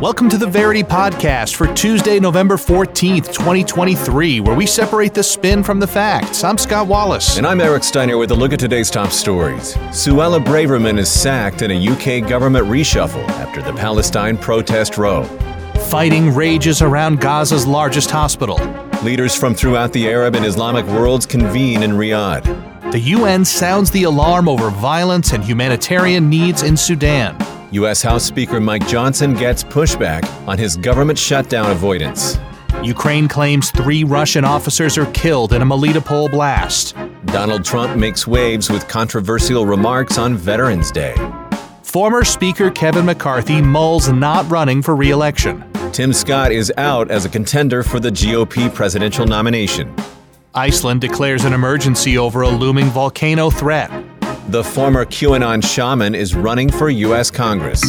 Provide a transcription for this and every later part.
Welcome to the Verity Podcast for Tuesday, November 14th, 2023, where we separate the spin from the facts. I'm Scott Wallace. And I'm Eric Steiner with a look at today's top stories. Suella Braverman is sacked in a UK government reshuffle after the Palestine protest row. Fighting rages around Gaza's largest hospital. Leaders from throughout the Arab and Islamic worlds convene in Riyadh. The UN sounds the alarm over violence and humanitarian needs in Sudan. U.S. House Speaker Mike Johnson gets pushback on his government shutdown avoidance. Ukraine claims three Russian officers are killed in a Melitopol blast. Donald Trump makes waves with controversial remarks on Veterans Day. Former Speaker Kevin McCarthy mulls not running for re election. Tim Scott is out as a contender for the GOP presidential nomination. Iceland declares an emergency over a looming volcano threat. The former QAnon shaman is running for U.S. Congress.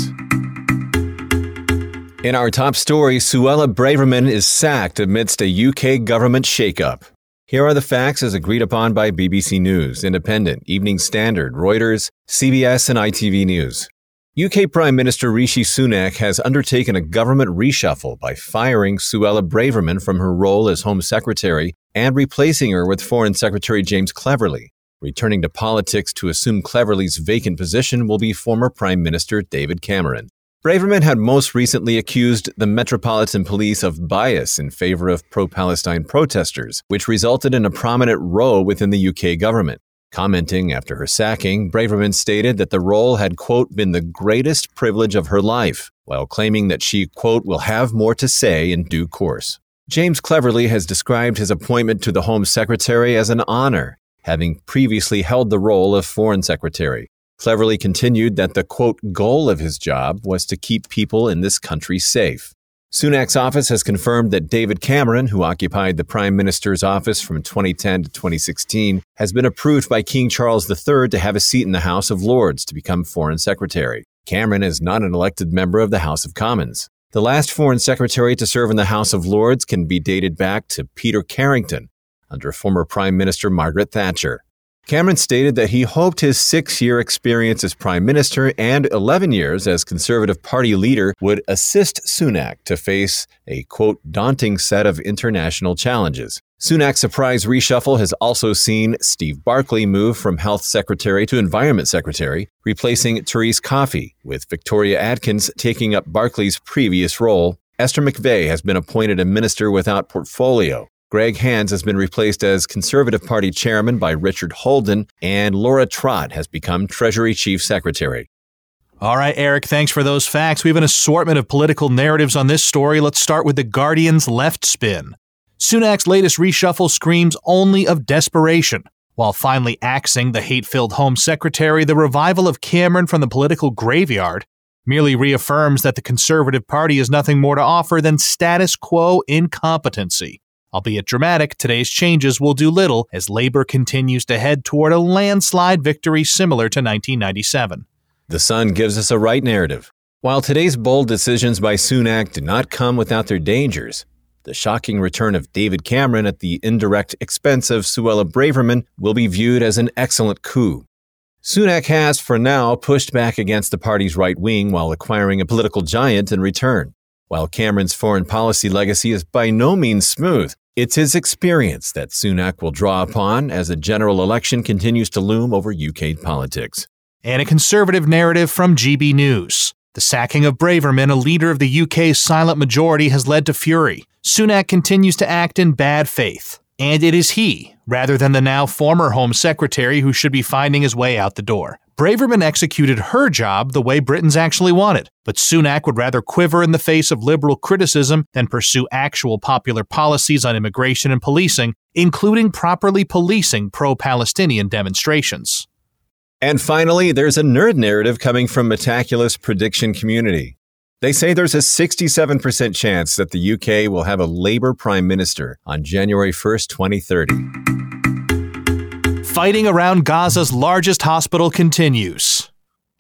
In our top story, Suella Braverman is sacked amidst a UK government shakeup. Here are the facts as agreed upon by BBC News, Independent, Evening Standard, Reuters, CBS, and ITV News. UK Prime Minister Rishi Sunak has undertaken a government reshuffle by firing Suella Braverman from her role as Home Secretary and replacing her with Foreign Secretary James Cleverly. Returning to politics to assume Cleverly's vacant position will be former Prime Minister David Cameron. Braverman had most recently accused the Metropolitan Police of bias in favor of pro Palestine protesters, which resulted in a prominent row within the UK government. Commenting after her sacking, Braverman stated that the role had, quote, been the greatest privilege of her life, while claiming that she, quote, will have more to say in due course. James Cleverly has described his appointment to the Home Secretary as an honor having previously held the role of Foreign Secretary. Cleverly continued that the quote, goal of his job was to keep people in this country safe. Sunak's office has confirmed that David Cameron, who occupied the Prime Minister's office from 2010 to 2016, has been approved by King Charles III to have a seat in the House of Lords to become Foreign Secretary. Cameron is not an elected member of the House of Commons. The last Foreign Secretary to serve in the House of Lords can be dated back to Peter Carrington, under former Prime Minister Margaret Thatcher. Cameron stated that he hoped his six year experience as Prime Minister and 11 years as Conservative Party leader would assist Sunak to face a, quote, daunting set of international challenges. Sunak's surprise reshuffle has also seen Steve Barclay move from Health Secretary to Environment Secretary, replacing Therese Coffey, with Victoria Atkins taking up Barclay's previous role. Esther McVey has been appointed a minister without portfolio. Greg Hands has been replaced as Conservative Party chairman by Richard Holden, and Laura Trott has become Treasury Chief Secretary. All right, Eric, thanks for those facts. We have an assortment of political narratives on this story. Let's start with the Guardian's left spin. Sunak's latest reshuffle screams only of desperation. While finally axing the hate filled Home Secretary, the revival of Cameron from the political graveyard merely reaffirms that the Conservative Party has nothing more to offer than status quo incompetency. Albeit dramatic, today's changes will do little as Labour continues to head toward a landslide victory similar to 1997. The Sun gives us a right narrative. While today's bold decisions by Sunak do not come without their dangers, the shocking return of David Cameron at the indirect expense of Suella Braverman will be viewed as an excellent coup. Sunak has, for now, pushed back against the party's right wing while acquiring a political giant in return. While Cameron's foreign policy legacy is by no means smooth, it's his experience that Sunak will draw upon as a general election continues to loom over UK politics. And a conservative narrative from GB News. The sacking of Braverman, a leader of the UK's silent majority, has led to fury. Sunak continues to act in bad faith. And it is he, rather than the now former Home Secretary, who should be finding his way out the door. Braverman executed her job the way Britons actually wanted, but Sunak would rather quiver in the face of liberal criticism than pursue actual popular policies on immigration and policing, including properly policing pro Palestinian demonstrations. And finally, there's a nerd narrative coming from Metaculus prediction community. They say there's a 67% chance that the UK will have a Labour Prime Minister on January 1st, 2030 fighting around Gaza's largest hospital continues.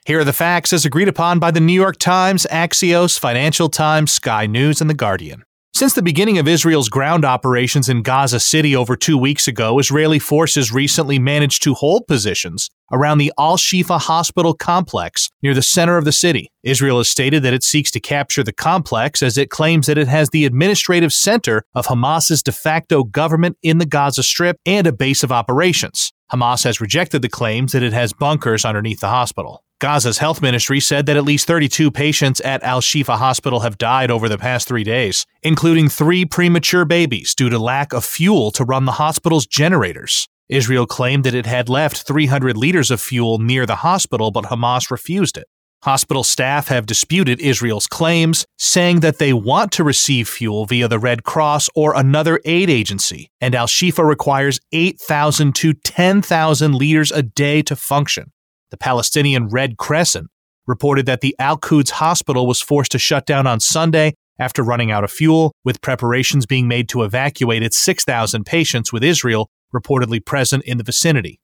Here are the facts as agreed upon by the New York Times, Axios, Financial Times, Sky News, and The Guardian. Since the beginning of Israel's ground operations in Gaza City over two weeks ago, Israeli forces recently managed to hold positions around the Al Shifa hospital complex near the center of the city. Israel has stated that it seeks to capture the complex as it claims that it has the administrative center of Hamas's de facto government in the Gaza Strip and a base of operations. Hamas has rejected the claims that it has bunkers underneath the hospital. Gaza's health ministry said that at least 32 patients at Al Shifa Hospital have died over the past three days, including three premature babies due to lack of fuel to run the hospital's generators. Israel claimed that it had left 300 liters of fuel near the hospital, but Hamas refused it. Hospital staff have disputed Israel's claims, saying that they want to receive fuel via the Red Cross or another aid agency, and Al Shifa requires 8,000 to 10,000 liters a day to function. The Palestinian Red Crescent reported that the Al Quds hospital was forced to shut down on Sunday after running out of fuel, with preparations being made to evacuate its 6,000 patients, with Israel reportedly present in the vicinity.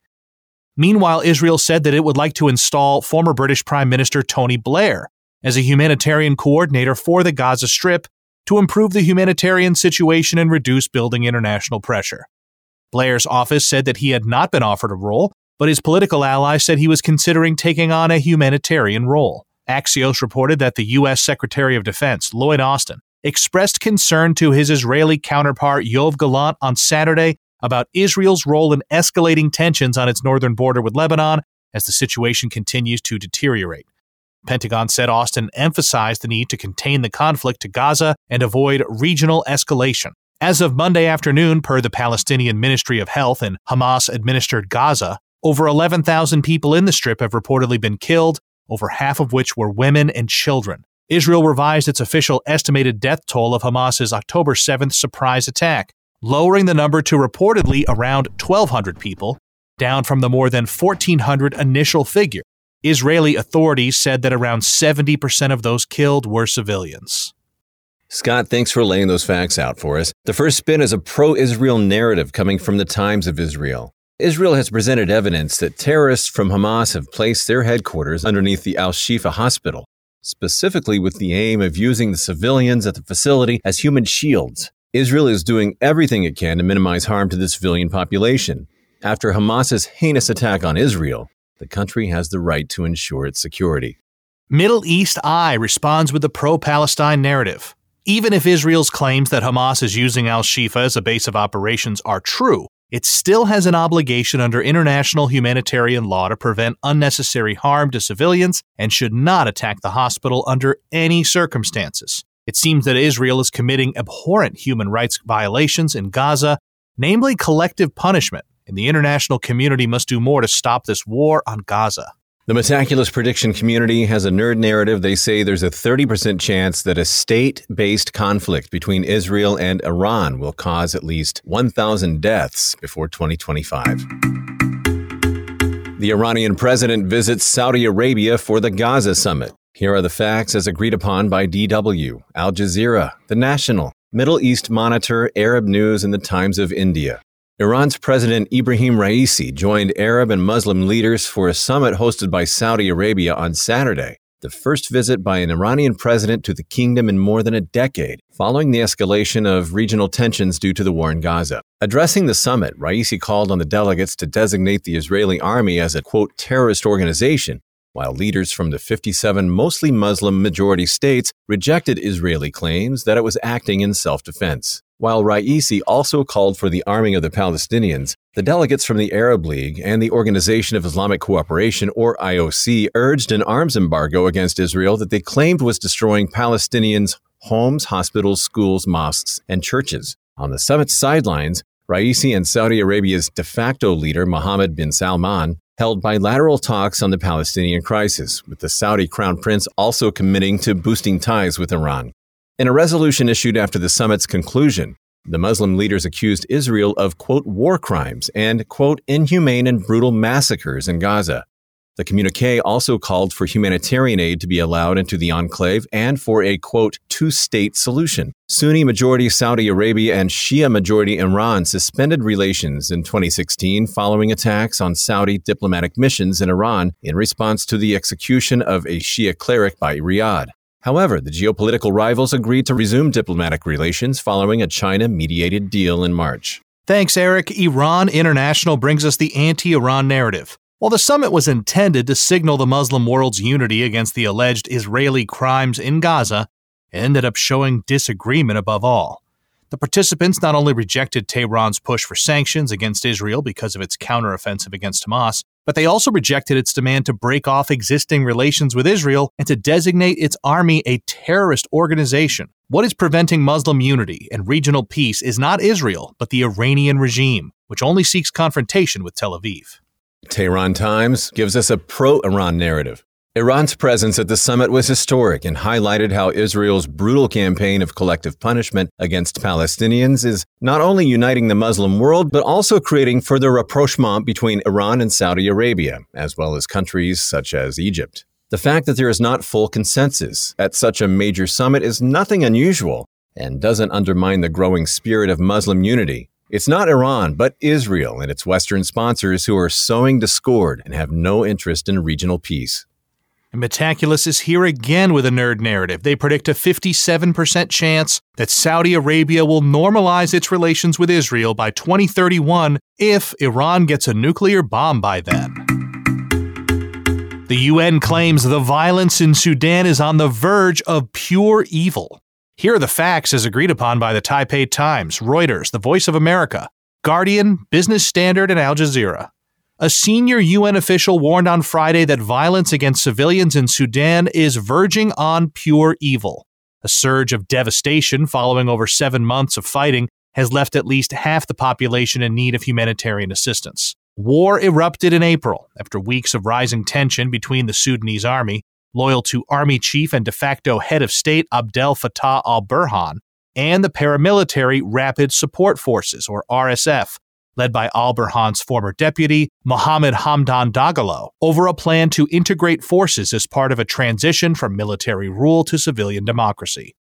Meanwhile, Israel said that it would like to install former British Prime Minister Tony Blair as a humanitarian coordinator for the Gaza Strip to improve the humanitarian situation and reduce building international pressure. Blair's office said that he had not been offered a role, but his political ally said he was considering taking on a humanitarian role. Axios reported that the U.S. Secretary of Defense, Lloyd Austin, expressed concern to his Israeli counterpart, Yoav Gallant, on Saturday about Israel's role in escalating tensions on its northern border with Lebanon as the situation continues to deteriorate. Pentagon said Austin emphasized the need to contain the conflict to Gaza and avoid regional escalation. As of Monday afternoon, per the Palestinian Ministry of Health in Hamas administered Gaza, over 11,000 people in the strip have reportedly been killed, over half of which were women and children. Israel revised its official estimated death toll of Hamas's October 7th surprise attack, lowering the number to reportedly around 1,200 people, down from the more than 1,400 initial figure. Israeli authorities said that around 70% of those killed were civilians. Scott, thanks for laying those facts out for us. The first spin is a pro Israel narrative coming from the Times of Israel. Israel has presented evidence that terrorists from Hamas have placed their headquarters underneath the Al Shifa hospital, specifically with the aim of using the civilians at the facility as human shields. Israel is doing everything it can to minimize harm to the civilian population. After Hamas's heinous attack on Israel, the country has the right to ensure its security. Middle East Eye responds with the pro Palestine narrative. Even if Israel's claims that Hamas is using Al Shifa as a base of operations are true, it still has an obligation under international humanitarian law to prevent unnecessary harm to civilians and should not attack the hospital under any circumstances. It seems that Israel is committing abhorrent human rights violations in Gaza, namely collective punishment, and the international community must do more to stop this war on Gaza. The Metaculus prediction community has a nerd narrative. They say there's a 30% chance that a state based conflict between Israel and Iran will cause at least 1,000 deaths before 2025. The Iranian president visits Saudi Arabia for the Gaza summit. Here are the facts as agreed upon by DW, Al Jazeera, The National, Middle East Monitor, Arab News, and the Times of India. Iran's President Ibrahim Raisi joined Arab and Muslim leaders for a summit hosted by Saudi Arabia on Saturday, the first visit by an Iranian president to the kingdom in more than a decade, following the escalation of regional tensions due to the war in Gaza. Addressing the summit, Raisi called on the delegates to designate the Israeli army as a quote terrorist organization while leaders from the 57 mostly Muslim majority states rejected Israeli claims that it was acting in self defense. While Raisi also called for the arming of the Palestinians, the delegates from the Arab League and the Organization of Islamic Cooperation, or IOC, urged an arms embargo against Israel that they claimed was destroying Palestinians' homes, hospitals, schools, mosques, and churches. On the summit's sidelines, Raisi and Saudi Arabia's de facto leader, Mohammed bin Salman, held bilateral talks on the Palestinian crisis, with the Saudi crown prince also committing to boosting ties with Iran. In a resolution issued after the summit's conclusion, the Muslim leaders accused Israel of, quote, war crimes and, quote, inhumane and brutal massacres in Gaza. The communique also called for humanitarian aid to be allowed into the enclave and for a, quote, two state solution. Sunni majority Saudi Arabia and Shia majority Iran suspended relations in 2016 following attacks on Saudi diplomatic missions in Iran in response to the execution of a Shia cleric by Riyadh. However, the geopolitical rivals agreed to resume diplomatic relations following a China mediated deal in March. Thanks, Eric. Iran International brings us the anti Iran narrative. While the summit was intended to signal the Muslim world's unity against the alleged Israeli crimes in Gaza, it ended up showing disagreement above all. The participants not only rejected Tehran's push for sanctions against Israel because of its counteroffensive against Hamas, but they also rejected its demand to break off existing relations with Israel and to designate its army a terrorist organization. What is preventing Muslim unity and regional peace is not Israel, but the Iranian regime, which only seeks confrontation with Tel Aviv. Tehran Times gives us a pro Iran narrative. Iran's presence at the summit was historic and highlighted how Israel's brutal campaign of collective punishment against Palestinians is not only uniting the Muslim world, but also creating further rapprochement between Iran and Saudi Arabia, as well as countries such as Egypt. The fact that there is not full consensus at such a major summit is nothing unusual and doesn't undermine the growing spirit of Muslim unity. It's not Iran, but Israel and its Western sponsors who are sowing discord and have no interest in regional peace. And Metaculus is here again with a nerd narrative. They predict a 57% chance that Saudi Arabia will normalize its relations with Israel by 2031 if Iran gets a nuclear bomb by then. The UN claims the violence in Sudan is on the verge of pure evil. Here are the facts as agreed upon by the Taipei Times, Reuters, The Voice of America, Guardian, Business Standard, and Al Jazeera. A senior UN official warned on Friday that violence against civilians in Sudan is verging on pure evil. A surge of devastation following over seven months of fighting has left at least half the population in need of humanitarian assistance. War erupted in April after weeks of rising tension between the Sudanese army, loyal to Army Chief and de facto head of state Abdel Fattah al Burhan, and the paramilitary Rapid Support Forces, or RSF, led by Al Burhan's former deputy, Mohammed Hamdan Dagalo, over a plan to integrate forces as part of a transition from military rule to civilian democracy.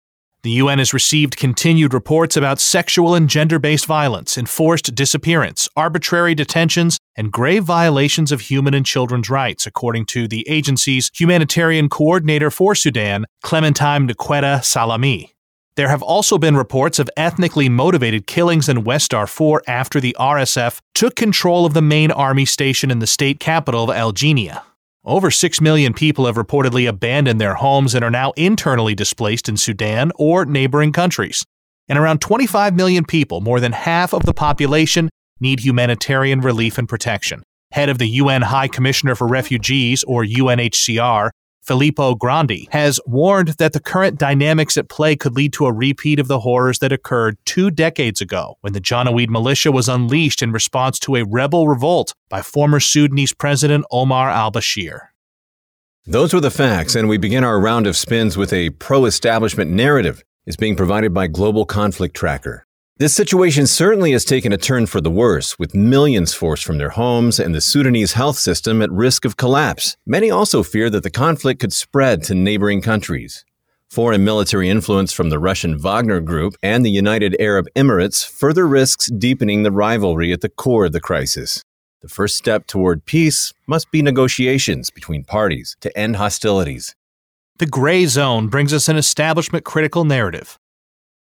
The UN has received continued reports about sexual and gender based violence, enforced disappearance, arbitrary detentions, and grave violations of human and children's rights, according to the agency's humanitarian coordinator for Sudan, Clementine Nkweta Salami. There have also been reports of ethnically motivated killings in West Darfur after the RSF took control of the main army station in the state capital of Al Geneina. Over 6 million people have reportedly abandoned their homes and are now internally displaced in Sudan or neighboring countries. And around 25 million people, more than half of the population, need humanitarian relief and protection. Head of the UN High Commissioner for Refugees, or UNHCR, Filippo Grandi, has warned that the current dynamics at play could lead to a repeat of the horrors that occurred two decades ago when the Janjaweed militia was unleashed in response to a rebel revolt by former Sudanese President Omar al Bashir. Those were the facts, and we begin our round of spins with a pro establishment narrative is being provided by Global Conflict Tracker. This situation certainly has taken a turn for the worse, with millions forced from their homes and the Sudanese health system at risk of collapse. Many also fear that the conflict could spread to neighboring countries. Foreign military influence from the Russian Wagner Group and the United Arab Emirates further risks deepening the rivalry at the core of the crisis. The first step toward peace must be negotiations between parties to end hostilities. The Grayzone brings us an establishment critical narrative.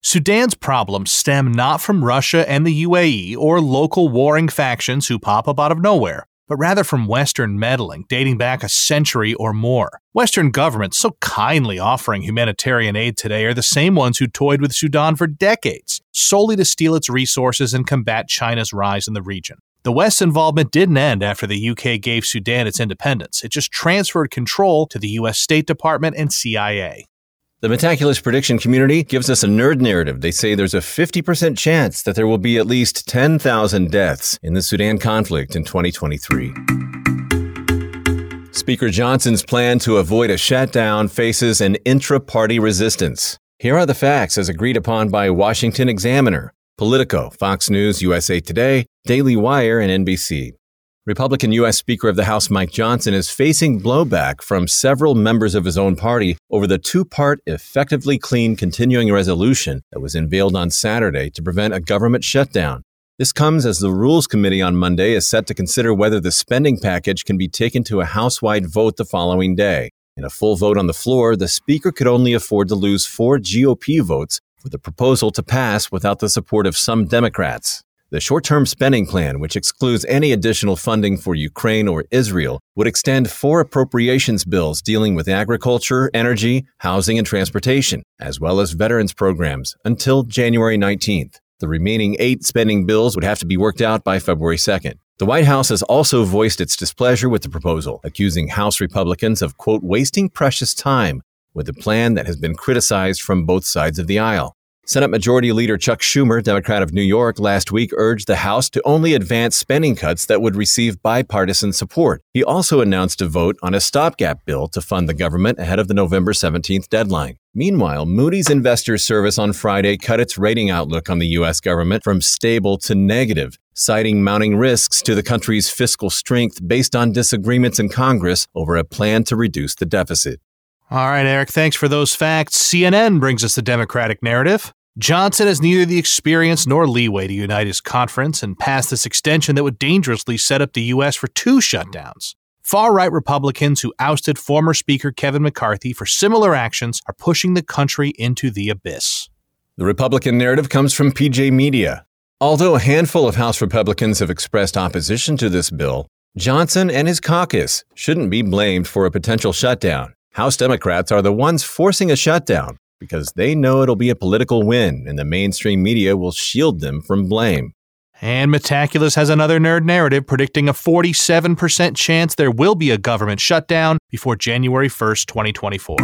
Sudan's problems stem not from Russia and the UAE or local warring factions who pop up out of nowhere, but rather from Western meddling dating back a century or more. Western governments so kindly offering humanitarian aid today are the same ones who toyed with Sudan for decades, solely to steal its resources and combat China's rise in the region. The West's involvement didn't end after the UK gave Sudan its independence. It just transferred control to the US State Department and CIA. The Metaculus prediction community gives us a nerd narrative. They say there's a 50% chance that there will be at least 10,000 deaths in the Sudan conflict in 2023. Speaker Johnson's plan to avoid a shutdown faces an intra party resistance. Here are the facts as agreed upon by Washington Examiner, Politico, Fox News, USA Today, Daily Wire, and NBC. Republican U.S. Speaker of the House Mike Johnson is facing blowback from several members of his own party over the two part effectively clean continuing resolution that was unveiled on Saturday to prevent a government shutdown. This comes as the Rules Committee on Monday is set to consider whether the spending package can be taken to a House wide vote the following day. In a full vote on the floor, the Speaker could only afford to lose four GOP votes for the proposal to pass without the support of some Democrats. The short term spending plan, which excludes any additional funding for Ukraine or Israel, would extend four appropriations bills dealing with agriculture, energy, housing, and transportation, as well as veterans programs, until January 19th. The remaining eight spending bills would have to be worked out by February 2nd. The White House has also voiced its displeasure with the proposal, accusing House Republicans of, quote, wasting precious time with a plan that has been criticized from both sides of the aisle. Senate Majority Leader Chuck Schumer, Democrat of New York, last week urged the House to only advance spending cuts that would receive bipartisan support. He also announced a vote on a stopgap bill to fund the government ahead of the November 17th deadline. Meanwhile, Moody's Investors Service on Friday cut its rating outlook on the U.S. government from stable to negative, citing mounting risks to the country's fiscal strength based on disagreements in Congress over a plan to reduce the deficit. All right, Eric, thanks for those facts. CNN brings us the Democratic narrative. Johnson has neither the experience nor leeway to unite his conference and pass this extension that would dangerously set up the U.S. for two shutdowns. Far right Republicans who ousted former Speaker Kevin McCarthy for similar actions are pushing the country into the abyss. The Republican narrative comes from PJ Media. Although a handful of House Republicans have expressed opposition to this bill, Johnson and his caucus shouldn't be blamed for a potential shutdown. House Democrats are the ones forcing a shutdown because they know it'll be a political win and the mainstream media will shield them from blame. And Metaculus has another nerd narrative predicting a 47% chance there will be a government shutdown before January 1st, 2024.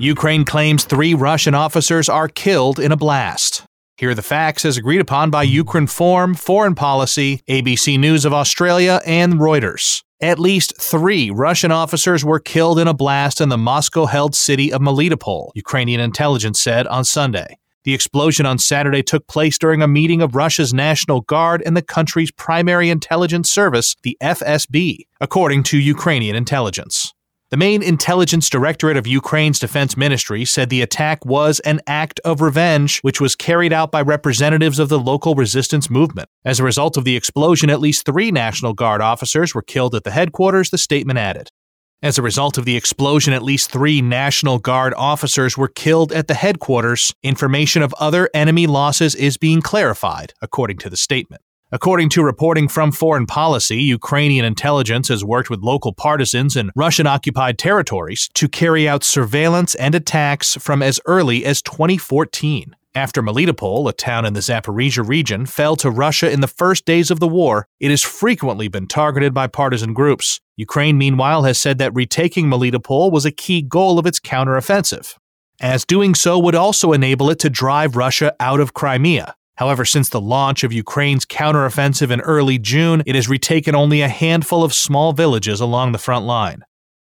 Ukraine claims three Russian officers are killed in a blast. Here are the facts as agreed upon by Ukrinform, Foreign Policy, ABC News of Australia, and Reuters. At least three Russian officers were killed in a blast in the Moscow held city of Melitopol, Ukrainian intelligence said on Sunday. The explosion on Saturday took place during a meeting of Russia's National Guard and the country's primary intelligence service, the FSB, according to Ukrainian intelligence. The main intelligence directorate of Ukraine's defense ministry said the attack was an act of revenge, which was carried out by representatives of the local resistance movement. As a result of the explosion, at least three National Guard officers were killed at the headquarters, the statement added. As a result of the explosion, at least three National Guard officers were killed at the headquarters. Information of other enemy losses is being clarified, according to the statement. According to reporting from Foreign Policy, Ukrainian intelligence has worked with local partisans in Russian occupied territories to carry out surveillance and attacks from as early as 2014. After Melitopol, a town in the Zaporizhia region, fell to Russia in the first days of the war, it has frequently been targeted by partisan groups. Ukraine, meanwhile, has said that retaking Melitopol was a key goal of its counteroffensive, as doing so would also enable it to drive Russia out of Crimea, However, since the launch of Ukraine's counteroffensive in early June, it has retaken only a handful of small villages along the front line.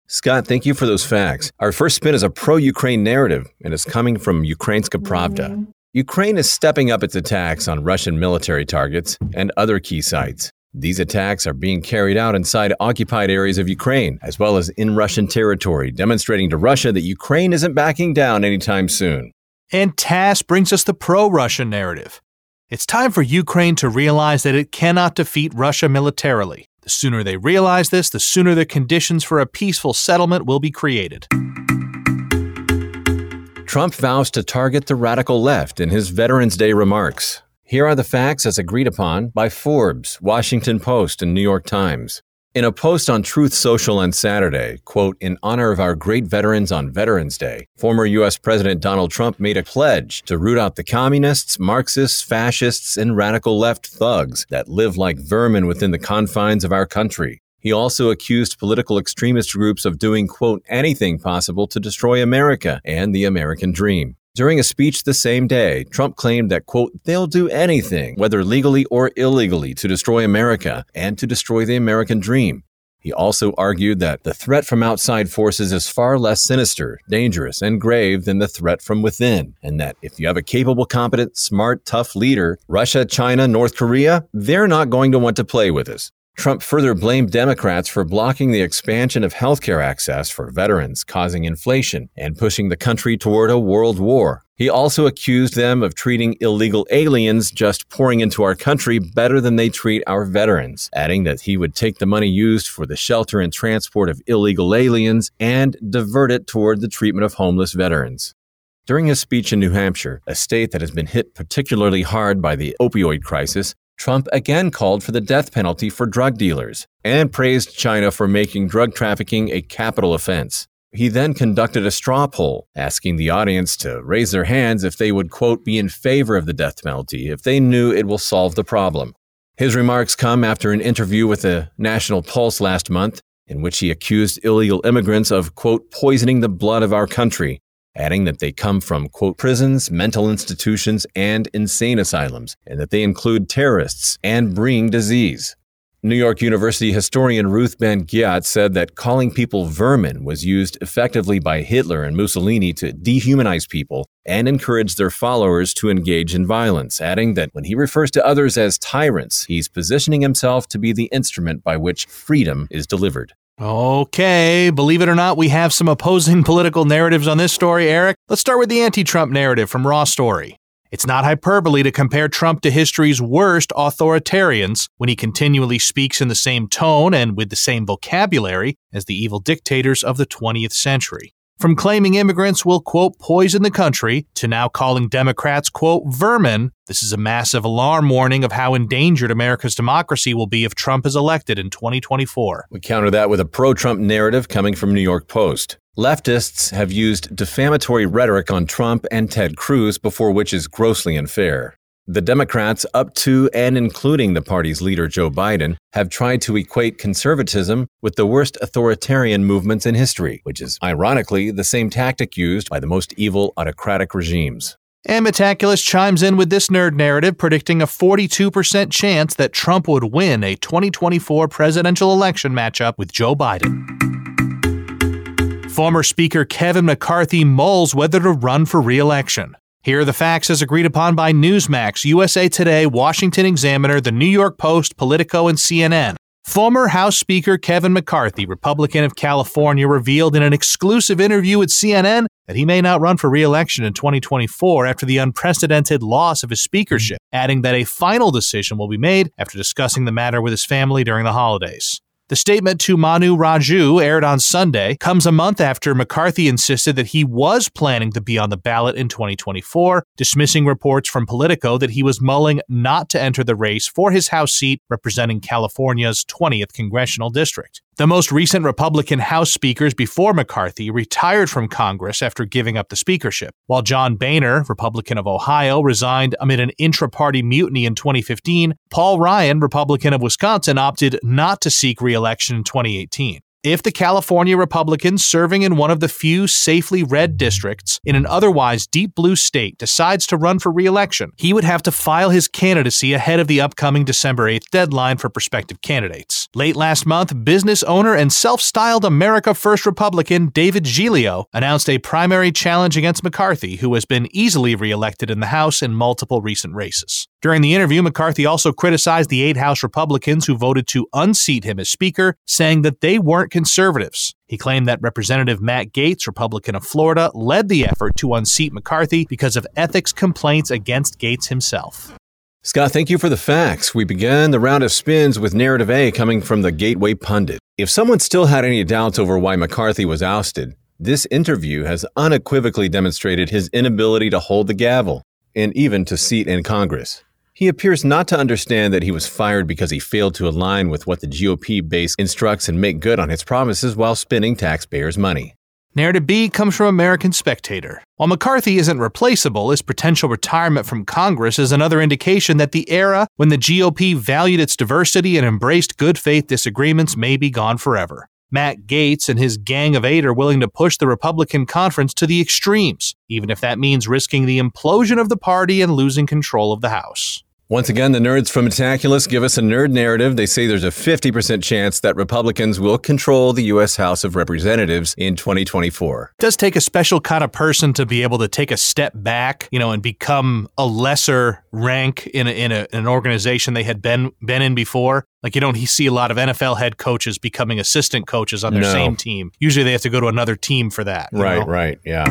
Scott, thank you for those facts. Our first spin is a pro Ukraine narrative, and it's coming from Ukrainska Pravda. Ukraine is stepping up its attacks on Russian military targets and other key sites. These attacks are being carried out inside occupied areas of Ukraine, as well as in Russian territory, demonstrating to Russia that Ukraine isn't backing down anytime soon. And TASS brings us the pro Russian narrative. It's time for Ukraine to realize that it cannot defeat Russia militarily. The sooner they realize this, the sooner the conditions for a peaceful settlement will be created. Trump vows to target the radical left in his Veterans Day remarks. Here are the facts as agreed upon by Forbes, Washington Post, and New York Times. In a post on Truth Social on Saturday, quote, in honor of our great veterans on Veterans Day, former U.S. President Donald Trump made a pledge to root out the communists, Marxists, fascists, and radical left thugs that live like vermin within the confines of our country. He also accused political extremist groups of doing, quote, anything possible to destroy America and the American dream. During a speech the same day, Trump claimed that, quote, they'll do anything, whether legally or illegally, to destroy America and to destroy the American dream. He also argued that the threat from outside forces is far less sinister, dangerous, and grave than the threat from within, and that if you have a capable, competent, smart, tough leader, Russia, China, North Korea, they're not going to want to play with us. Trump further blamed Democrats for blocking the expansion of healthcare access for veterans, causing inflation and pushing the country toward a world war. He also accused them of treating illegal aliens just pouring into our country better than they treat our veterans, adding that he would take the money used for the shelter and transport of illegal aliens and divert it toward the treatment of homeless veterans. During his speech in New Hampshire, a state that has been hit particularly hard by the opioid crisis, Trump again called for the death penalty for drug dealers and praised China for making drug trafficking a capital offense. He then conducted a straw poll, asking the audience to raise their hands if they would, quote, be in favor of the death penalty if they knew it will solve the problem. His remarks come after an interview with the National Pulse last month, in which he accused illegal immigrants of, quote, poisoning the blood of our country, adding that they come from, quote, prisons, mental institutions, and insane asylums, and that they include terrorists and bring disease. New York University historian Ruth Ben-Ghiat said that calling people vermin was used effectively by Hitler and Mussolini to dehumanize people and encourage their followers to engage in violence, adding that when he refers to others as tyrants, he's positioning himself to be the instrument by which freedom is delivered. Okay, believe it or not, we have some opposing political narratives on this story, Eric. Let's start with the anti Trump narrative from Raw Story. It's not hyperbole to compare Trump to history's worst authoritarians when he continually speaks in the same tone and with the same vocabulary as the evil dictators of the 20th century. From claiming immigrants will, quote, poison the country to now calling Democrats, quote, vermin, this is a massive alarm warning of how endangered America's democracy will be if Trump is elected in 2024. We counter that with a pro Trump narrative coming from New York Post. Leftists have used defamatory rhetoric on Trump and Ted Cruz before which is grossly unfair. The Democrats, up to and including the party's leader Joe Biden, have tried to equate conservatism with the worst authoritarian movements in history, which is ironically the same tactic used by the most evil autocratic regimes. And Metaculus chimes in with this nerd narrative, predicting a 42% chance that Trump would win a 2024 presidential election matchup with Joe Biden. Former Speaker Kevin McCarthy mulls whether to run for re election. Here are the facts as agreed upon by Newsmax, USA Today, Washington Examiner, The New York Post, Politico, and CNN. Former House Speaker Kevin McCarthy, Republican of California, revealed in an exclusive interview with CNN that he may not run for re election in 2024 after the unprecedented loss of his speakership, adding that a final decision will be made after discussing the matter with his family during the holidays. The statement to Manu Raju, aired on Sunday, comes a month after McCarthy insisted that he was planning to be on the ballot in 2024, dismissing reports from Politico that he was mulling not to enter the race for his House seat representing California's 20th congressional district. The most recent Republican House speakers before McCarthy retired from Congress after giving up the speakership, while John Boehner, Republican of Ohio, resigned amid an intra party mutiny in 2015. Paul Ryan, Republican of Wisconsin, opted not to seek re election in 2018. If the California Republican serving in one of the few safely red districts in an otherwise deep blue state decides to run for re-election, he would have to file his candidacy ahead of the upcoming December 8th deadline for prospective candidates. Late last month, business owner and self-styled America First Republican David Giglio announced a primary challenge against McCarthy, who has been easily re-elected in the House in multiple recent races. During the interview, McCarthy also criticized the eight House Republicans who voted to unseat him as Speaker, saying that they weren't conservatives. He claimed that Representative Matt Gaetz, Republican of Florida, led the effort to unseat McCarthy because of ethics complaints against Gaetz himself. Scott, thank you for the facts. We began the round of spins with narrative A coming from the Gateway Pundit. If someone still had any doubts over why McCarthy was ousted, this interview has unequivocally demonstrated his inability to hold the gavel and even to seat in Congress. He appears not to understand that he was fired because he failed to align with what the GOP base instructs and make good on its promises while spending taxpayers' money. Narrative B comes from American Spectator. While McCarthy isn't replaceable, his potential retirement from Congress is another indication that the era when the GOP valued its diversity and embraced good faith disagreements may be gone forever. Matt Gaetz and his gang of eight are willing to push the Republican conference to the extremes, even if that means risking the implosion of the party and losing control of the House. Once again, the nerds from Metaculus give us a nerd narrative. They say there's a 50% chance that Republicans will control the U.S. House of Representatives in 2024. It does take a special kind of person to be able to take a step back, you know, and become a lesser rank in, a, in, a, an organization they had been been in before. Like you don't see a lot of NFL head coaches becoming assistant coaches on their No. same team. Usually they have to go to another team for that. Right, know? right, yeah.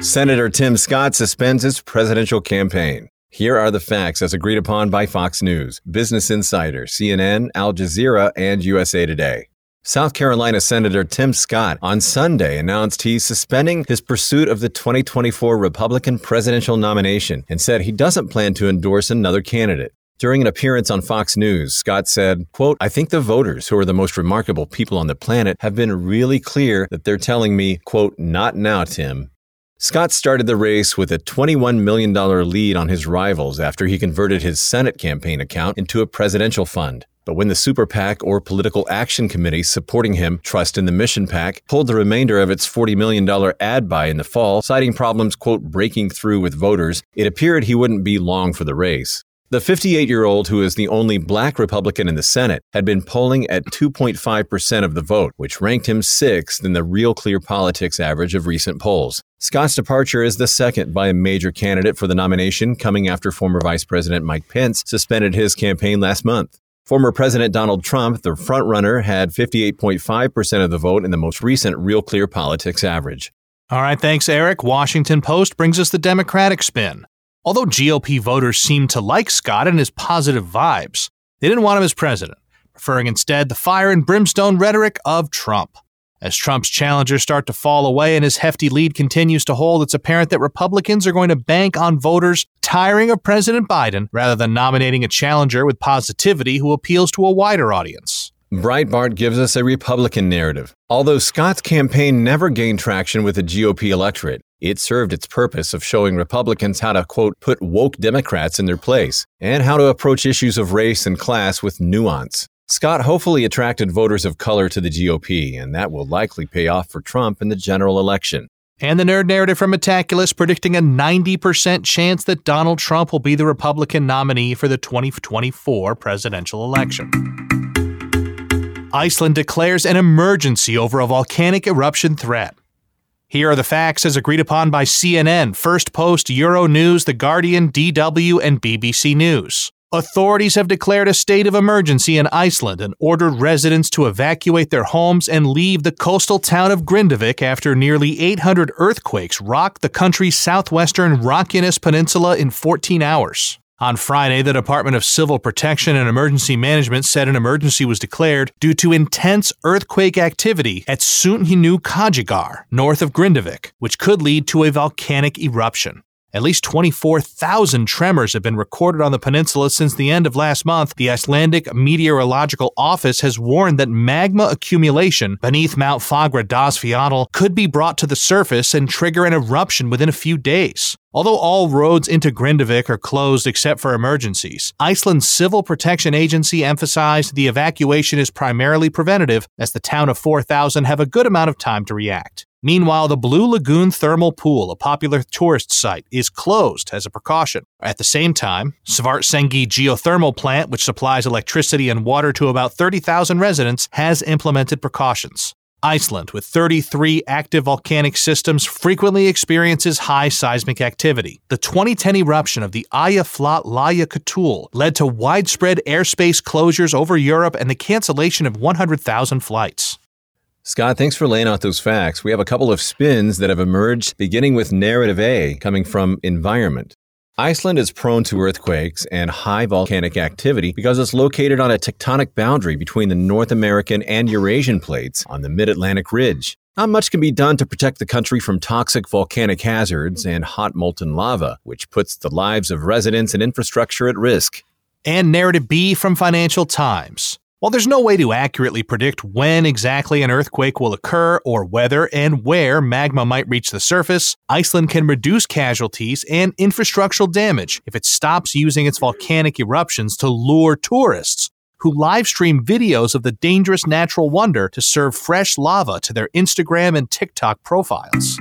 Senator Tim Scott suspends his presidential campaign. Here are the facts as agreed upon by Fox News, Business Insider, CNN, Al Jazeera, and USA Today. South Carolina Senator Tim Scott on Sunday announced he's suspending his pursuit of the 2024 Republican presidential nomination and said he doesn't plan to endorse another candidate. During an appearance on Fox News, Scott said, quote, I think the voters, who are the most remarkable people on the planet, have been really clear that they're telling me, quote, not now, Tim, Scott started the race with a $21 million lead on his rivals after he converted his Senate campaign account into a presidential fund. But when the Super PAC or Political Action Committee supporting him, Trust in the Mission PAC, pulled the remainder of its $40 million ad buy in the fall, citing problems, quote, breaking through with voters, it appeared he wouldn't be long for the race. The 58 year old, who is the only black Republican in the Senate, had been polling at 2.5% of the vote, which ranked him sixth in the Real Clear Politics average of recent polls. Scott's departure is the second by a major candidate for the nomination, coming after former Vice President Mike Pence suspended his campaign last month. Former President Donald Trump, the frontrunner, had 58.5% of the vote in the most recent Real Clear Politics average. All right, thanks, Eric. Washington Post brings us the Democratic spin. Although GOP voters seemed to like Scott and his positive vibes, they didn't want him as president, preferring instead the fire and brimstone rhetoric of Trump. As Trump's challengers start to fall away and his hefty lead continues to hold, it's apparent that Republicans are going to bank on voters tiring of President Biden rather than nominating a challenger with positivity who appeals to a wider audience. Breitbart gives us a Republican narrative. Although Scott's campaign never gained traction with the GOP electorate, it served its purpose of showing Republicans how to, quote, put woke Democrats in their place and how to approach issues of race and class with nuance. Scott hopefully attracted voters of color to the GOP, and that will likely pay off for Trump in the general election. And the nerd narrative from Metaculus predicting a 90% chance that Donald Trump will be the Republican nominee for the 2024 presidential election. Iceland declares an emergency over a volcanic eruption threat. Here are the facts as agreed upon by CNN, First Post, Euronews, The Guardian, DW, and BBC News. Authorities have declared a state of emergency in Iceland and ordered residents to evacuate their homes and leave the coastal town of Grindavik after nearly 800 earthquakes rocked the country's southwestern Reykjanes Peninsula in 14 hours. On Friday, the Department of Civil Protection and Emergency Management said an emergency was declared due to intense earthquake activity at Suðuníu Kjalarnesjar, north of Grindavik, which could lead to a volcanic eruption. At least 24,000 tremors have been recorded on the peninsula since the end of last month. The Icelandic Meteorological Office has warned that magma accumulation beneath Mount Fagradalsfjall could be brought to the surface and trigger an eruption within a few days. Although all roads into Grindavik are closed except for emergencies, Iceland's Civil Protection Agency emphasized the evacuation is primarily preventative, as the town of 4,000 have a good amount of time to react. Meanwhile, the Blue Lagoon Thermal Pool, a popular tourist site, is closed as a precaution. At the same time, Svartsengi geothermal plant, which supplies electricity and water to about 30,000 residents, has implemented precautions. Iceland, with 33 active volcanic systems, frequently experiences high seismic activity. The 2010 eruption of the Eyjafjallajökull led to widespread airspace closures over Europe and the cancellation of 100,000 flights. Scott, thanks for laying out those facts. We have a couple of spins that have emerged, beginning with narrative A, coming from environment. Iceland is prone to earthquakes and high volcanic activity because it's located on a tectonic boundary between the North American and Eurasian plates on the mid Atlantic ridge. Not much can be done to protect the country from toxic volcanic hazards and hot molten lava, which puts the lives of residents and infrastructure at risk. And narrative B from Financial Times. While there's no way to accurately predict when exactly an earthquake will occur or whether and where magma might reach the surface, Iceland can reduce casualties and infrastructural damage if it stops using its volcanic eruptions to lure tourists who livestream videos of the dangerous natural wonder to serve fresh lava to their Instagram and TikTok profiles.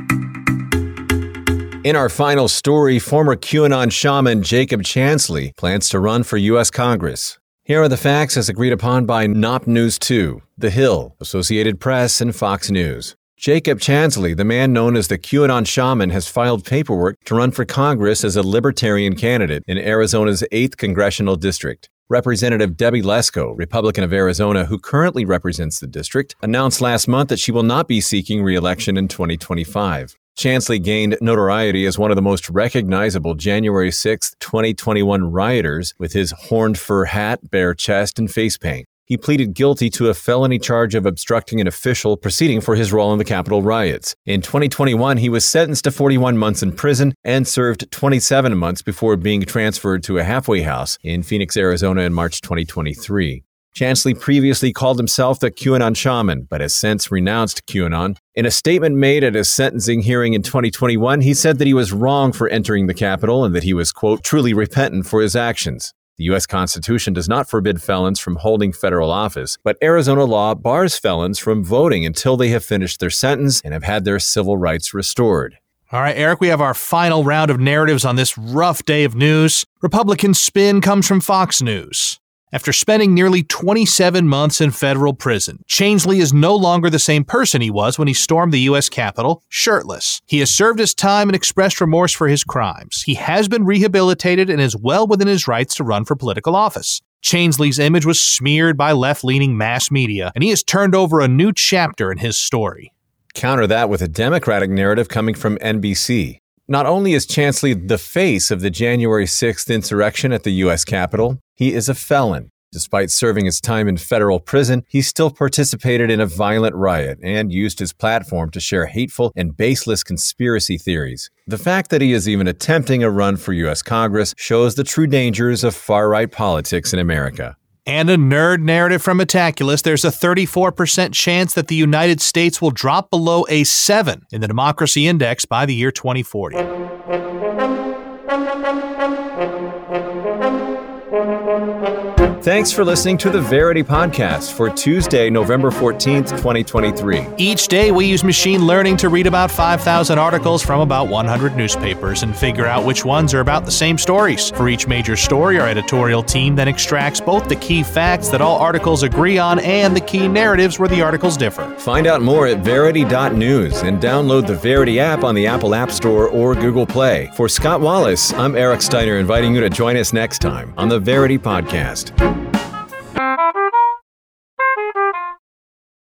In our final story, former QAnon shaman Jacob Chansley plans to run for U.S. Congress. Here are the facts as agreed upon by NOP News 2, The Hill, Associated Press, and Fox News. Jacob Chansley, the man known as the QAnon shaman, has filed paperwork to run for Congress as a libertarian candidate in Arizona's 8th congressional district. Representative Debbie Lesko, Republican of Arizona, who currently represents the district, announced last month that she will not be seeking re election in 2025. Chansley gained notoriety as one of the most recognizable January 6, 2021 rioters with his horned fur hat, bare chest, and face paint he pleaded guilty to a felony charge of obstructing an official proceeding for his role in the Capitol riots. In 2021, he was sentenced to 41 months in prison and served 27 months before being transferred to a halfway house in Phoenix, Arizona in March 2023. Chansley previously called himself the QAnon shaman, but has since renounced QAnon. In a statement made at his sentencing hearing in 2021, he said that he was wrong for entering the Capitol and that he was, quote, truly repentant for his actions. The U.S. Constitution does not forbid felons from holding federal office, but Arizona law bars felons from voting until they have finished their sentence and have had their civil rights restored. All right, Eric, we have our final round of narratives on this rough day of news. Republican spin comes from Fox News. After spending nearly 27 months in federal prison, Chansley is no longer the same person he was when he stormed the U.S. Capitol shirtless. He has served his time and expressed remorse for his crimes. He has been rehabilitated and is well within his rights to run for political office. Chansley's image was smeared by left leaning mass media, and he has turned over a new chapter in his story. Counter that with a Democratic narrative coming from NBC. Not only is Chansley the face of the January 6th insurrection at the U.S. Capitol, he is a felon. Despite serving his time in federal prison, he still participated in a violent riot and used his platform to share hateful and baseless conspiracy theories. The fact that he is even attempting a run for U.S. Congress shows the true dangers of far right politics in America. And a nerd narrative from Metaculus, there's a 34% chance that the United States will drop below a 7 in the Democracy Index by the year 2040. Thanks for listening to the Verity Podcast for Tuesday, November 14th, 2023. Each day, we use machine learning to read about 5,000 articles from about 100 newspapers and figure out which ones are about the same stories. For each major story, our editorial team then extracts both the key facts that all articles agree on and the key narratives where the articles differ. Find out more at Verity.news and download the Verity app on the Apple App Store or Google Play. For Scott Wallace, I'm Eric Steiner, inviting you to join us next time on the Verity Podcast.